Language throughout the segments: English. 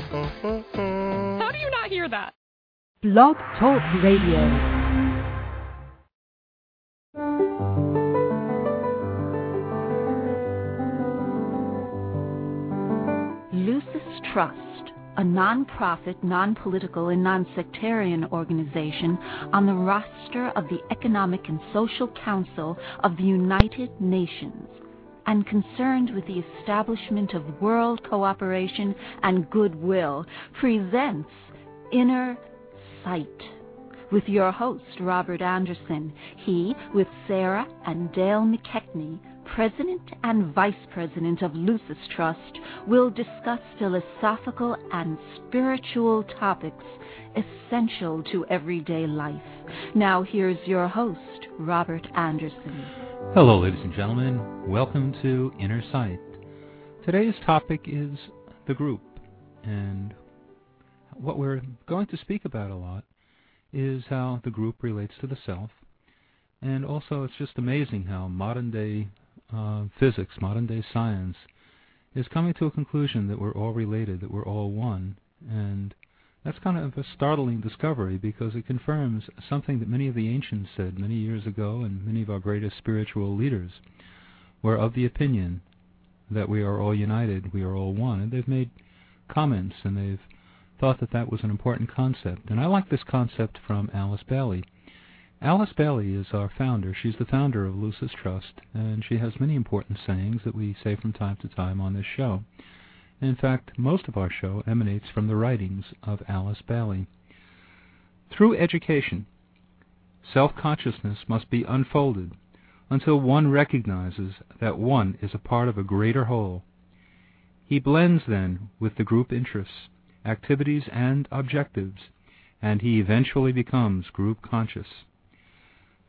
Mm-hmm. How do you not hear that? Blog Talk Radio. Lucis Trust, a non-profit, non-political, and non-sectarian organization on the roster of the Economic and Social Council of the United Nations, and concerned with the establishment of world cooperation and goodwill, presents Inner Sight with your host, Robert Anderson. He, with Sarah and Dale McKechnie, President and Vice President of Lucis Trust, will discuss philosophical and spiritual topics essential to everyday life. Now, here's your host, Robert Anderson. Hello, ladies and gentlemen. Welcome to Inner Sight. Today's topic is the group, and what we're going to speak about a lot is how the group relates to the self, and also it's just amazing how modern day physics, modern day science, is coming to a conclusion that we're all related, that we're all one, and that's kind of a startling discovery because it confirms something that many of the ancients said many years ago, and many of our greatest spiritual leaders were of the opinion that we are all united, we are all one, and they've made comments and they've thought that that was an important concept. And I like this concept from Alice Bailey. Alice Bailey is our founder. She's the founder of Lucis Trust, and she has many important sayings that we say from time to time on this show. In fact, most of our show emanates from the writings of Alice Bailey. Through education, self-consciousness must be unfolded until one recognizes that one is a part of a greater whole. He blends then with the group interests, activities, and objectives, and he eventually becomes group conscious.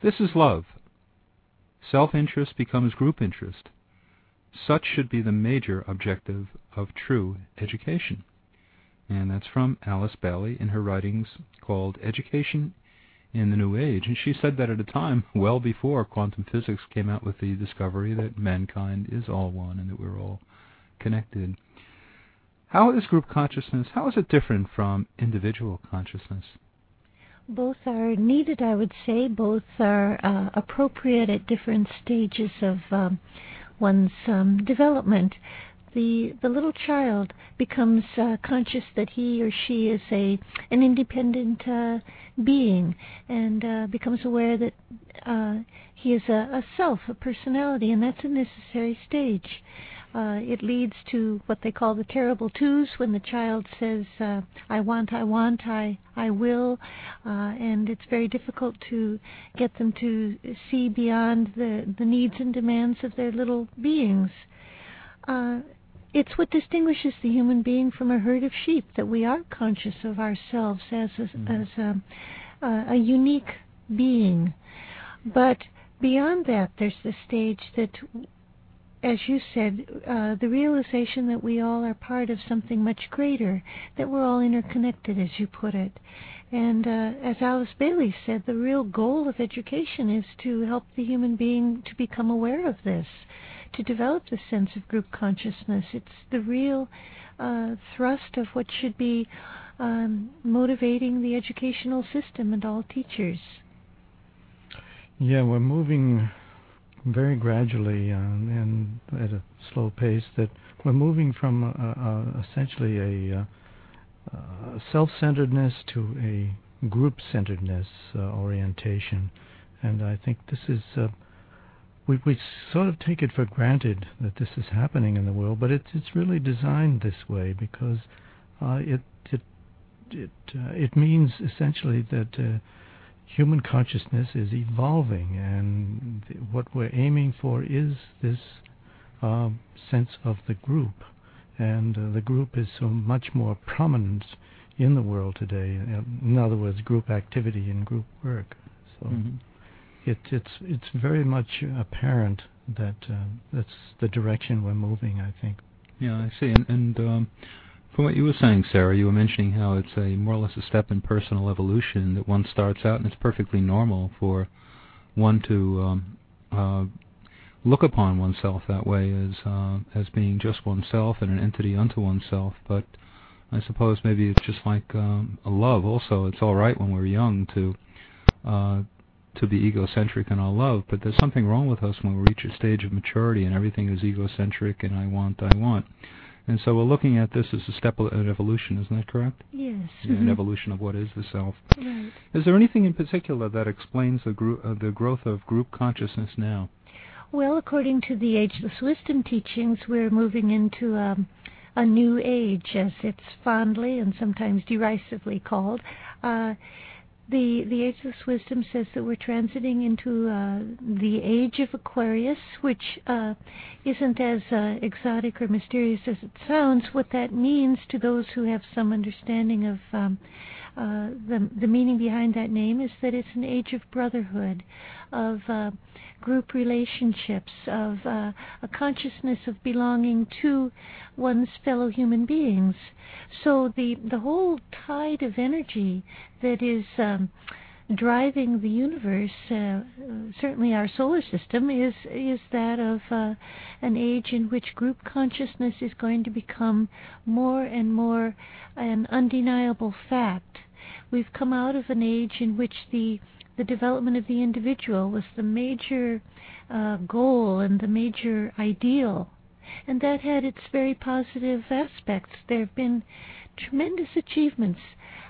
This is love. Self-interest becomes group interest. Such should be the major objective of true education. And that's from Alice Bailey in her writings called Education in the New Age. And she said that at a time well before quantum physics came out with the discovery that mankind is all one and that we're all connected. How is group consciousness, how is it different from individual consciousness? Both are needed, I would say. Both are uh, appropriate at different stages of um, one's um, development. The the little child becomes uh, conscious that he or she is a an independent uh, being and uh, becomes aware that uh, he is a, a self, a personality, and that's a necessary stage. Uh, it leads to what they call the terrible twos when the child says, uh, "I want, I want, I, I will," uh, and it's very difficult to get them to see beyond the the needs and demands of their little beings. Uh, it's what distinguishes the human being from a herd of sheep that we are conscious of ourselves as a, mm-hmm. as a, a unique being. But beyond that, there's the stage that as you said, uh, the realization that we all are part of something much greater, that we're all interconnected, as you put it. And uh, as Alice Bailey said, the real goal of education is to help the human being to become aware of this, to develop the sense of group consciousness. It's the real uh, thrust of what should be um, motivating the educational system and all teachers. Yeah, we're moving very gradually uh, and at a slow pace that we're moving from uh, uh, essentially a self-centeredness to a group-centeredness orientation, and I think this is we we sort of take it for granted that this is happening in the world, but it's it's really designed this way because uh, it it it uh, it means essentially that uh, human consciousness is evolving, and th- what we're aiming for is this uh, sense of the group. And uh, the group is so much more prominent in the world today. In other words, group activity and group work. So Mhm. it, it's it's very much apparent that uh, that's the direction we're moving. I think. Yeah, I see. And, and um, from what you were saying, Sarah, you were mentioning how it's a more or less a step in personal evolution that one starts out, and it's perfectly normal for one to um, uh, look upon oneself that way as uh, as being just oneself and an entity unto oneself. But I suppose maybe it's just like um, a love. Also, it's all right when we're young to uh, to be egocentric in our love, but there's something wrong with us when we reach a stage of maturity and everything is egocentric and I want, I want. And so we're looking at this as a step in evolution, isn't that correct? Yes. Yeah, mhm. An evolution of what is the self. Right. Is there anything in particular that explains the, group, uh, the growth of group consciousness now? Well, according to the Ageless Wisdom teachings, we're moving into um, a new age, as it's fondly and sometimes derisively called. Uh, the the Ageless Wisdom says that we're transiting into uh, the age of Aquarius, which uh, isn't as uh, exotic or mysterious as it sounds. What that means to those who have some understanding of um, uh, the the meaning behind that name is that it's an age of brotherhood, of uh, group relationships, of uh, a consciousness of belonging to one's fellow human beings. So the the whole tide of energy that is um, driving the universe, uh, certainly our solar system, is is that of uh, an age in which group consciousness is going to become more and more an undeniable fact. We've come out of an age in which the the development of the individual was the major uh, goal and the major ideal, and that had its very positive aspects. There have been tremendous achievements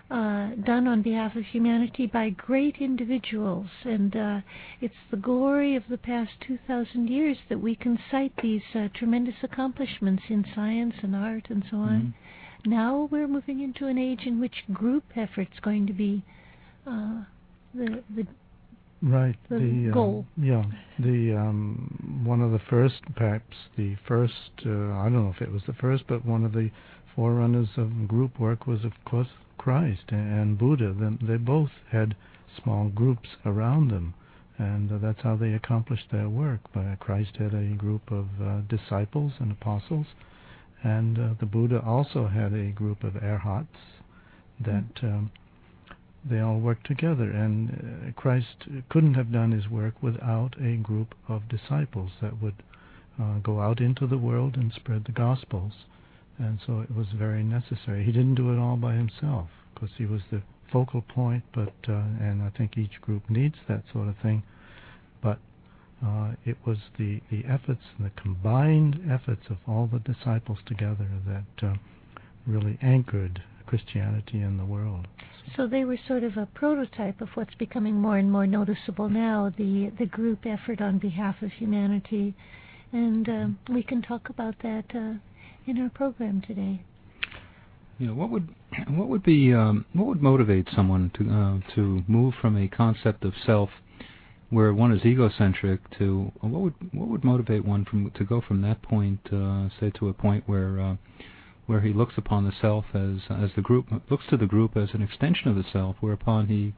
uh, done on behalf of humanity by great individuals, and uh, it's the glory of the past 2,000 years that we can cite these uh, tremendous accomplishments in science and art and so on. Now we're moving into an age in which group effort's going to be uh, the the Right. The the uh, goal. yeah. The um, one of the first, perhaps the first. Uh, I don't know if it was the first, but one of the forerunners of group work was, of course, Christ and, Buddha. They both had small groups around them, and uh, that's how they accomplished their work. But Christ had a group of uh, disciples and apostles, and uh, the Buddha also had a group of arhats that. Um, they all worked together, and uh, Christ couldn't have done his work without a group of disciples that would uh, go out into the world and spread the Gospels. And so it was very necessary. He didn't do it all by himself because he was the focal point, but uh, and I think each group needs that sort of thing. But uh, it was the, the efforts, the combined efforts of all the disciples together that uh, really anchored Christianity in the world. So they were sort of a prototype of what's becoming more and more noticeable now, the the group effort on behalf of humanity, and um, we can talk about that uh, in our program today. You know, what would what would be um, what would motivate someone to uh, to move from a concept of self where one is egocentric to what would what would motivate one from to go from that point uh, say to a point where uh, where he looks upon the self as as the group looks to the group as an extension of the self whereupon he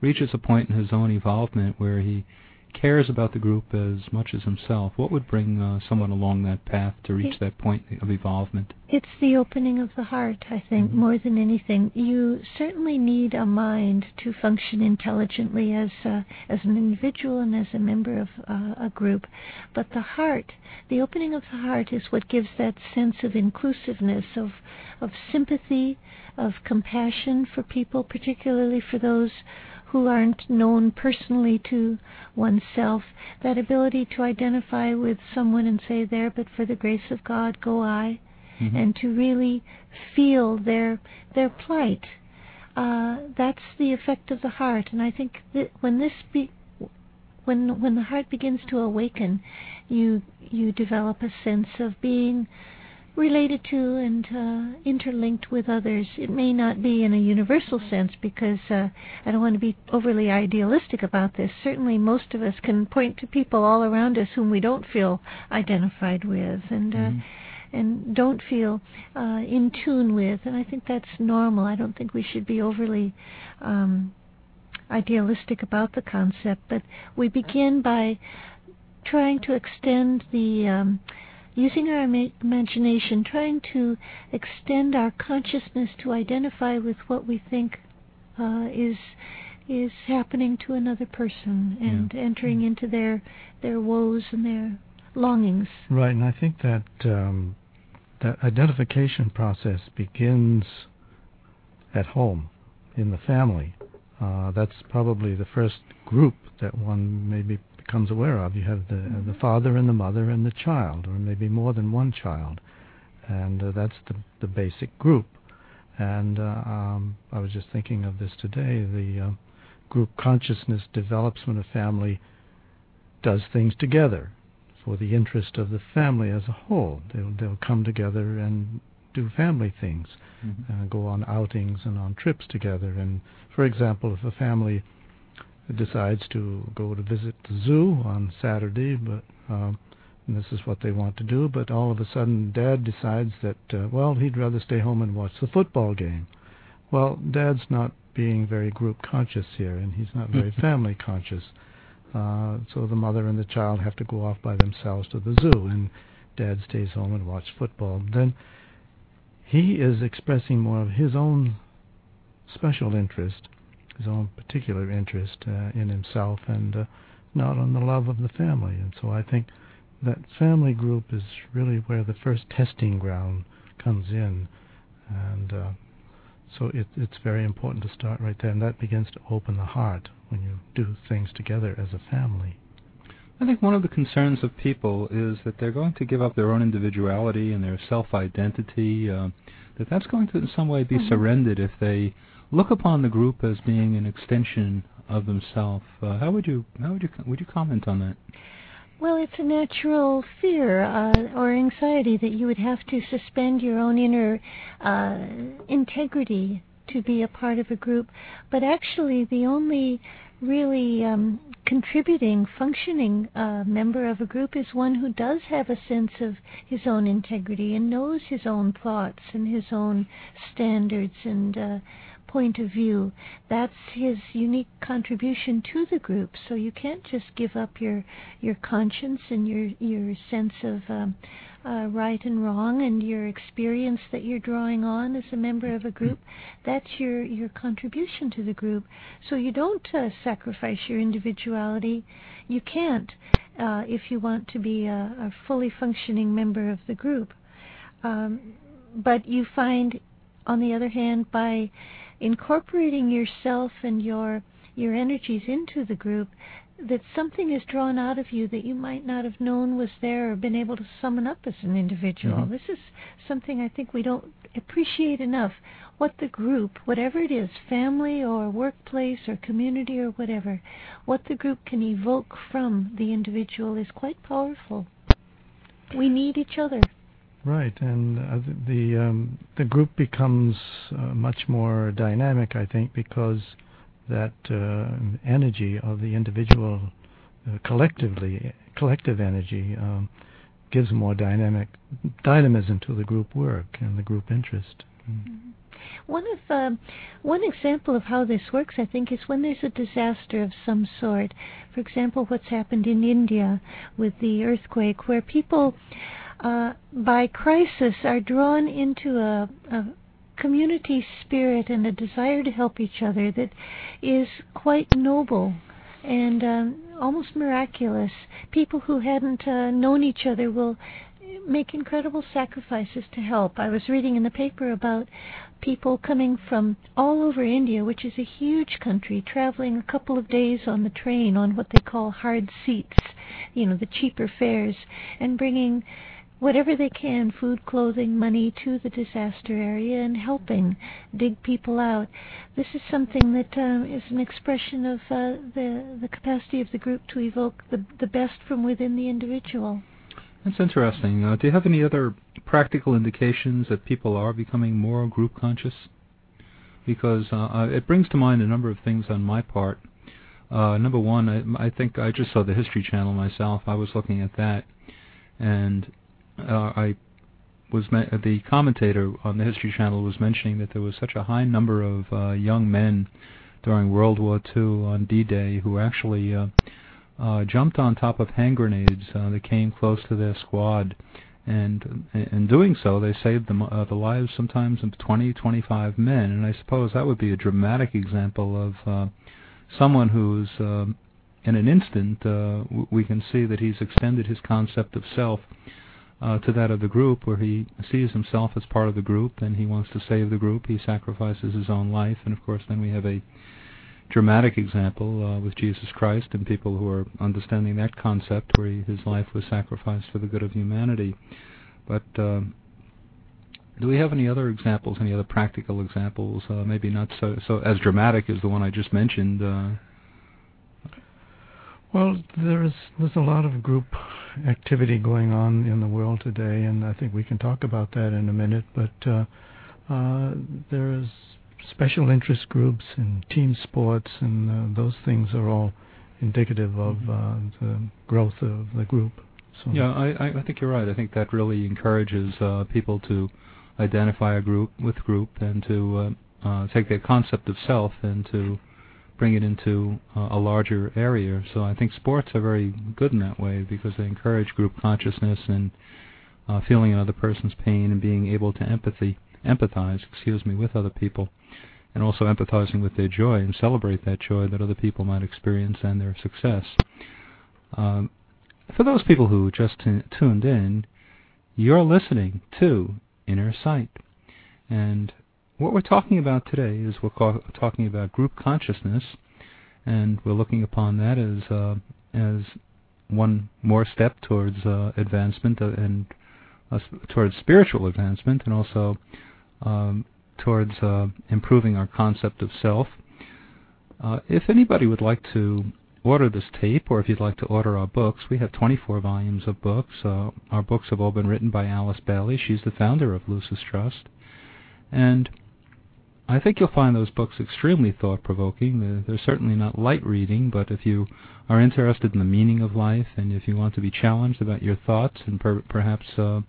reaches a point in his own evolvement where he cares about the group as much as himself what would bring uh, someone along that path to reach that point of evolvement? It's the opening of the heart, I think, more than anything. You certainly need a mind to function intelligently as uh, as an individual and as a member of uh, a group, but the heart, the opening of the heart, is what gives that sense of inclusiveness, of of sympathy, of compassion for people, particularly for those who aren't known personally to oneself, that ability to identify with someone and say, There, but for the grace of God, go I, Mhm. and to really feel their their plight. Uh, that's the effect of the heart, and I think that when this be, when when the heart begins to awaken, you you develop a sense of being related to and uh, interlinked with others. It may not be in a universal sense because uh, I don't want to be overly idealistic about this. Certainly, most of us can point to people all around us whom we don't feel identified with, and uh, Mhm. and don't feel uh, in tune with. And I think that's normal. I don't think we should be overly um, idealistic about the concept, but we begin by trying to extend the um, using our ima- imagination, trying to extend our consciousness to identify with what we think uh, is is happening to another person and Yeah. entering into their their woes and their longings. Right, and I think that um, that identification process begins at home, in the family. Uh, that's probably the first group that one maybe becomes aware of. You have the the father and the mother and the child, or maybe more than one child, and uh, that's the the basic group. And uh, um, I was just thinking of this today. The uh, group consciousness develops when a family does things together for the interest of the family as a whole. They'll they'll come together and do family things, Mhm. uh, go on outings and on trips together. And for example, if a family decides to go to visit the zoo on Saturday, but um, and this is what they want to do, but all of a sudden Dad decides that uh, well he'd rather stay home and watch the football game. Well, Dad's not being very group conscious here, and he's not very family conscious. Uh, so the mother and the child have to go off by themselves to the zoo, and Dad stays home and watches football. Then he is expressing more of his own special interest, his own particular interest uh, in himself, and uh, not on the love of the family. And so I think that family group is really where the first testing ground comes in, and uh, so it, it's very important to start right there, and that begins to open the heart when you do things together as a family. I think one of the concerns of people is that they're going to give up their own individuality and their self-identity. Uh, that that's going to, in some way, be Mhm. surrendered if they look upon the group as being an extension of themselves. Uh, how would you how would you would you comment on that? Well, it's a natural fear uh, or anxiety that you would have to suspend your own inner uh, integrity to be a part of a group. But actually, the only really um, contributing, functioning uh, member of a group is one who does have a sense of his own integrity and knows his own thoughts and his own standards and uh, point of view. That's his unique contribution to the group. So you can't just give up your your conscience and your your sense of um, uh, right and wrong and your experience that you're drawing on as a member of a group. That's your your contribution to the group. So you don't uh, sacrifice your individuality. You can't uh, if you want to be a, a fully functioning member of the group. Um, but you find, on the other hand, by incorporating yourself and your your energies into the group, that something is drawn out of you that you might not have known was there or been able to summon up as an individual. Mhm. This is something I think we don't appreciate enough. What the group, whatever it is, family or workplace or community or whatever, what the group can evoke from the individual is quite powerful. We need each other. Right, and uh, the the, um, the group becomes uh, much more dynamic, I think, because that uh, energy of the individual uh, collectively, collective energy, um, gives more dynamic dynamism to the group work and the group interest. Mm. One of um, one example of how this works, I think, is when there's a disaster of some sort. For example, what's happened in India with the earthquake, where people, uh, by crisis, are drawn into a, a community spirit and a desire to help each other that is quite noble and um, almost miraculous. People who hadn't uh, known each other will make incredible sacrifices to help. I was reading in the paper about people coming from all over India, which is a huge country, traveling a couple of days on the train on what they call hard seats, you know, the cheaper fares, and bringing whatever they can food, clothing, money to the disaster area and helping dig people out. This is something that um, is an expression of uh, the the capacity of the group to evoke the the best from within the individual. That's interesting. Uh, do you have any other practical indications that people are becoming more group conscious? Because uh, uh, it brings to mind a number of things on my part. Uh, number one, I, I think I just saw the History Channel myself. I was looking at that, and I was the commentator on the History Channel was mentioning that there was such a high number of uh, young men during World War II on D-Day who actually uh, uh, jumped on top of hand grenades uh, that came close to their squad, and in doing so, they saved the, uh, the lives sometimes of 20, 25 men. And I suppose that would be a dramatic example of uh, someone who's uh, in an instant, uh, we can see that he's extended his concept of self uh, to that of the group, where he sees himself as part of the group and he wants to save the group. He sacrifices his own life, and of course, then we have a dramatic example uh, with Jesus Christ and people who are understanding that concept, where he, his life was sacrificed for the good of humanity. But uh, do we have any other examples? Any other practical examples? Uh, maybe not so so as dramatic as the one I just mentioned. Well, there's there's a lot of group activity going on in the world today, and I think we can talk about that in a minute. But uh, uh, there's special interest groups and team sports, and uh, those things are all indicative of uh, the growth of the group. So yeah, I, I think you're right. I think that really encourages uh, people to identify a group with group and to uh, uh, take their concept of self and to bring it into uh, a larger area. So I think sports are very good in that way because they encourage group consciousness and uh, feeling another person's pain and being able to empathy, empathize, excuse me, with other people, and also empathizing with their joy and celebrate that joy that other people might experience and their success. Um, for those people who just t- tuned in, you're listening to Inner Sight, and what we're talking about today is we're talking about group consciousness, and we're looking upon that as uh, as one more step towards uh, advancement uh, and uh, towards spiritual advancement, and also um, towards uh, improving our concept of self. Uh, if anybody would like to order this tape, or if you'd like to order our books, we have 24 volumes of books. our books have all been written by Alice Bailey. She's the founder of Lucis Trust, and I think you'll find those books extremely thought provoking. They're, they're, certainly not light reading, but if you are interested in the meaning of life and if you want to be challenged about your thoughts and per, perhaps uh,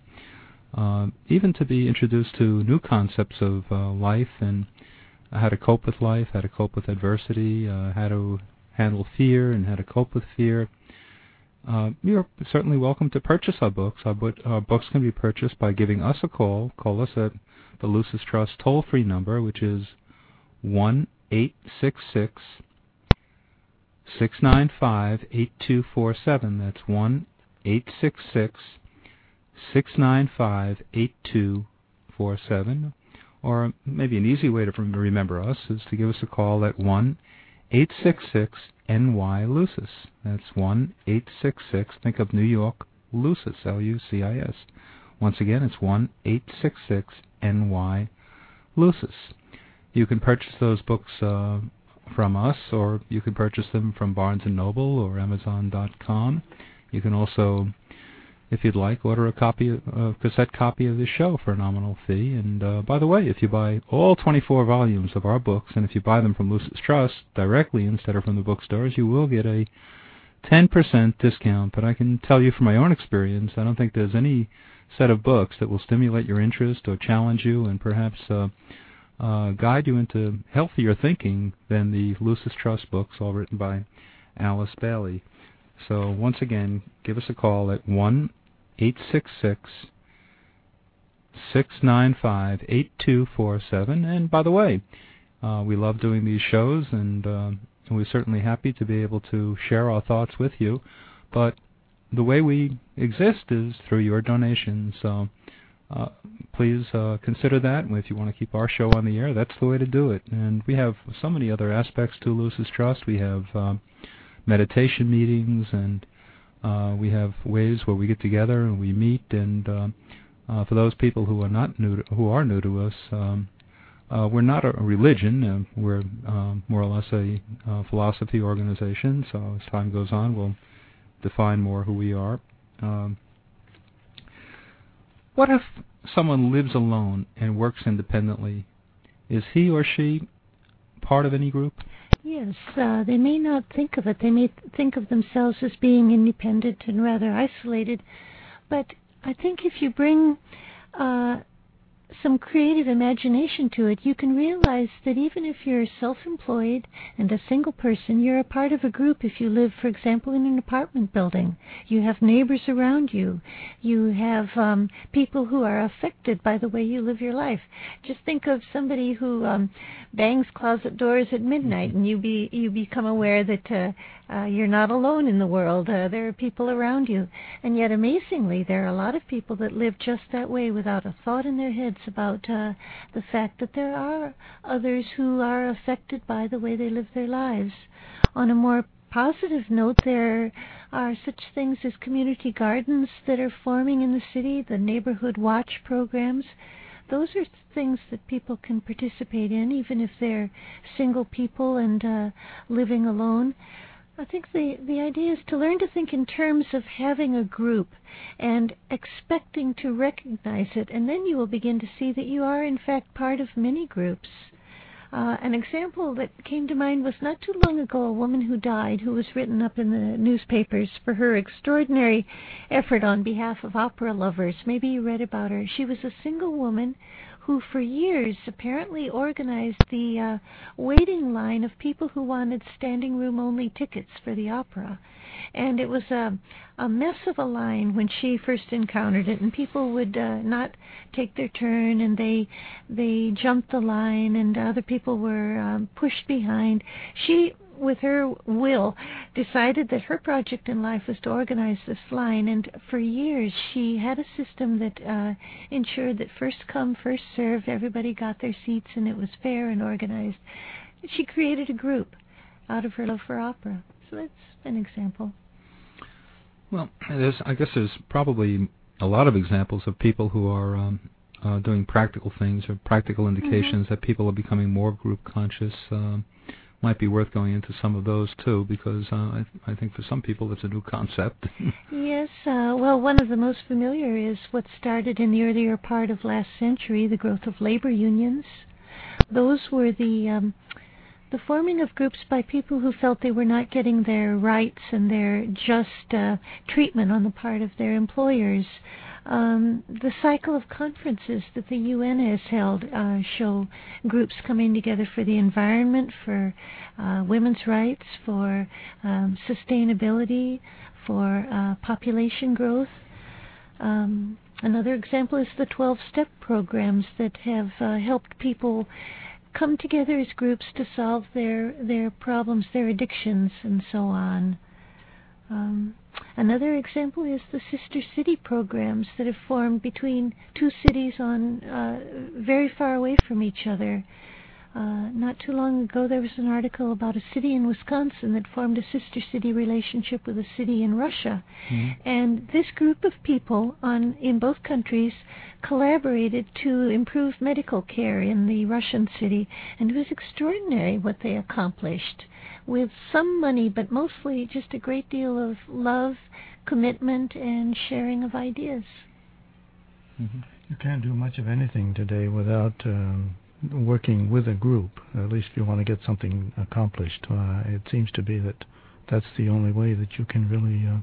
uh, even to be introduced to new concepts of uh, life and how to cope with life, how to cope with adversity, uh, how to handle fear and how to cope with fear, uh, you're certainly welcome to purchase our books. Our, our books can be purchased by giving us a call. Call us at the Lucis Trust toll free number, which is 1 866 695 8247. That's 1 866 695 8247. Or maybe an easy way to remember us is to give us a call at 1 866 NY Lucis. That's 1 866, think of New York Lucis, L U C I S. Once again, it's 1 866 NY Lucis. You can purchase those books uh, from us, or you can purchase them from Barnes & Noble or Amazon.com. You can also, if you'd like, order a copy, a cassette copy of this show for a nominal fee. And uh, by the way, if you buy all 24 volumes of our books, and if you buy them from Lucis Trust directly instead of from the bookstores, you will get a 10% discount. But I can tell you from my own experience, I don't think there's any set of books that will stimulate your interest or challenge you and perhaps uh, uh, guide you into healthier thinking than the Lucis Trust books, all written by Alice Bailey. So once again, give us a call at one eight six six six nine five eight two four seven. And by the way, uh, we love doing these shows, and, uh, and we're certainly happy to be able to share our thoughts with you. But the way we exist is through your donations. So uh, please uh, consider that. If you want to keep our show on the air, that's the way to do it. And we have so many other aspects to Lucis Trust. We have uh, meditation meetings, and uh, we have ways where we get together and we meet. And uh, uh, for those people who are not new, to, who are new to us, um, uh, we're not a religion. Uh, we're uh, more or less a uh, philosophy organization. So as time goes on, we'll define more who we are. Um, what if someone lives alone and works independently? Is he or she part of any group? Yes, uh, they may not think of it. They may th- think of themselves as being independent and rather isolated. But I think if you bring uh, some creative imagination to it, you can realize that even if you're self employed and a single person, you're a part of a group if you live, for example, in an apartment building. You have neighbors around you. You have um, people who are affected by the way you live your life. Just think of somebody who um, bangs closet doors at midnight and you be you become aware that uh, uh, you're not alone in the world. Uh, there are people around you. And yet, amazingly, there are a lot of people that live just that way without a thought in their heads about uh, the fact that there are others who are affected by the way they live their lives. On a more positive note, there are such things as community gardens that are forming in the city, the neighborhood watch programs. Those are things that people can participate in, even if they're single people and uh, living alone. I think the, the idea is to learn to think in terms of having a group and expecting to recognize it, and then you will begin to see that you are, in fact, part of many groups. Uh, an example that came to mind was not too long ago a woman who died who was written up in the newspapers for her extraordinary effort on behalf of opera lovers. Maybe you read about her. She was a single woman who for years apparently organized the uh, waiting line of people who wanted standing room only tickets for the opera. And it was a, a mess of a line when she first encountered it, and people would uh, not take their turn, and they they jumped the line, and other people were um, pushed behind. She with her will, decided that her project in life was to organize this line. And for years, she had a system that uh, ensured that first come, first serve, everybody got their seats, and it was fair and organized. She created a group out of her love for opera. So that's an example. Well, there's, I guess there's probably a lot of examples of people who are um, uh, doing practical things or practical indications mm-hmm. that people are becoming more group conscious. Um, might be worth going into some of those too, because uh, I, I think for some people it's a new concept. yes, uh, well, one of the most familiar is what started in the earlier part of last century, the growth of labor unions. Those were the um, the forming of groups by people who felt they were not getting their rights and their just uh, treatment on the part of their employers. Um, the cycle of conferences that the UN has held uh, show groups coming together for the environment, for uh, women's rights, for um, sustainability, for uh, population growth. Um, another example is the 12 step programs that have uh, helped people come together as groups to solve their, their problems, their addictions, and so on. Um, another example is the sister city programs that have formed between two cities on uh, very far away from each other. Uh, not too long ago, there was an article about a city in Wisconsin that formed a sister city relationship with a city in Russia, mm-hmm. and this group of people on in both countries collaborated to improve medical care in the Russian city, and it was extraordinary what they accomplished with some money, but mostly just a great deal of love, commitment, and sharing of ideas. Mm-hmm. You can't do much of anything today without um, working with a group. At least if you want to get something accomplished, uh, it seems to be that that's the only way that you can really, uh,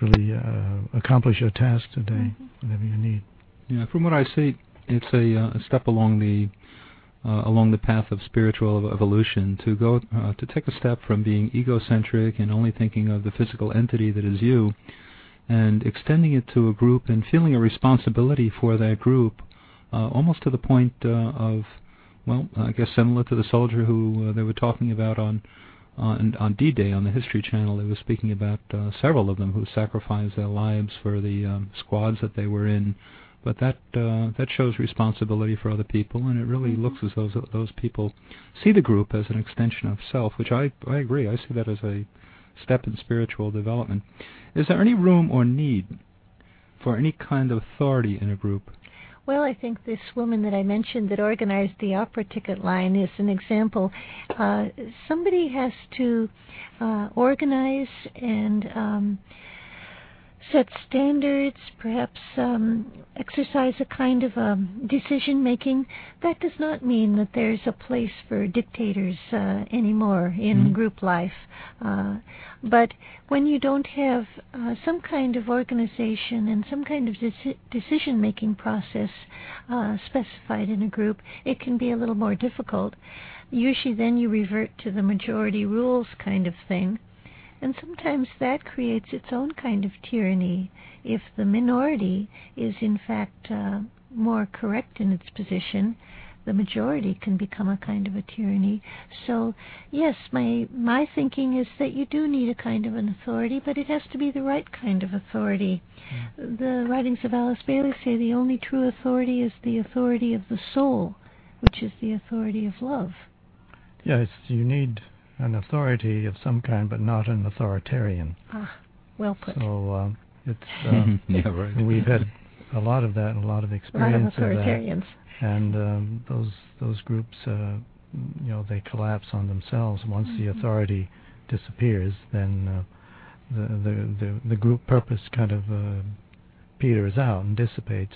really uh, accomplish your task today, mm-hmm. whatever you need. Yeah, from what I see, it's a, uh, a step along the uh, along the path of spiritual evolution to go uh, to take a step from being egocentric and only thinking of the physical entity that is you and extending it to a group and feeling a responsibility for that group almost to the point uh, of well I guess similar to the soldier who uh, they were talking about on on, on D-Day on the History Channel they were speaking about uh, several of them who sacrificed their lives for the um, squads that they were in but that uh, that shows responsibility for other people, and it really mm-hmm. looks as though those people see the group as an extension of self, which I I agree. I see that as a step in spiritual development. Is there any room or need for any kind of authority in a group? Well, I think this woman that I mentioned that organized the opera ticket line is an example. Uh, somebody has to uh, organize and um, set standards, perhaps um, exercise a kind of um, decision making. That does not mean that there's a place for dictators uh, anymore in Mhm. group life. Uh, but when you don't have uh, some kind of organization and some kind of deci- decision making process uh, specified in a group, it can be a little more difficult. Usually, then you revert to the majority rules kind of thing. And sometimes that creates its own kind of tyranny. If the minority is in fact uh, more correct in its position, the majority can become a kind of a tyranny. So, yes, my my thinking is that you do need a kind of an authority, but it has to be the right kind of authority. The writings of Alice Bailey say the only true authority is the authority of the soul, which is the authority of love. Yes, you need an authority of some kind, but not an authoritarian. Ah, well put. So uh, it's um, yeah, right. we've had a lot of that, a lot of a lot of experience of that, authoritarians. and um, those those groups, uh, you know, they collapse on themselves once the Mhm. authority disappears. Then uh, the, the the the group purpose kind of uh, peters out and dissipates.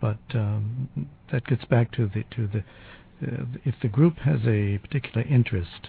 But um, that gets back to the to the uh, if the group has a particular interest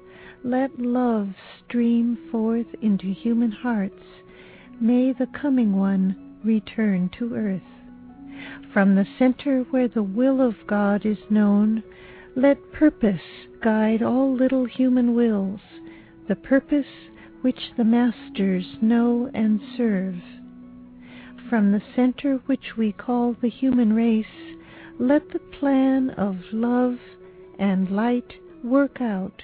let love stream forth into human hearts. May the coming one return to earth. From the center where the will of God is known, let purpose guide all little human wills, the purpose which the masters know and serve. From the center which we call the human race, let the plan of love and light work out,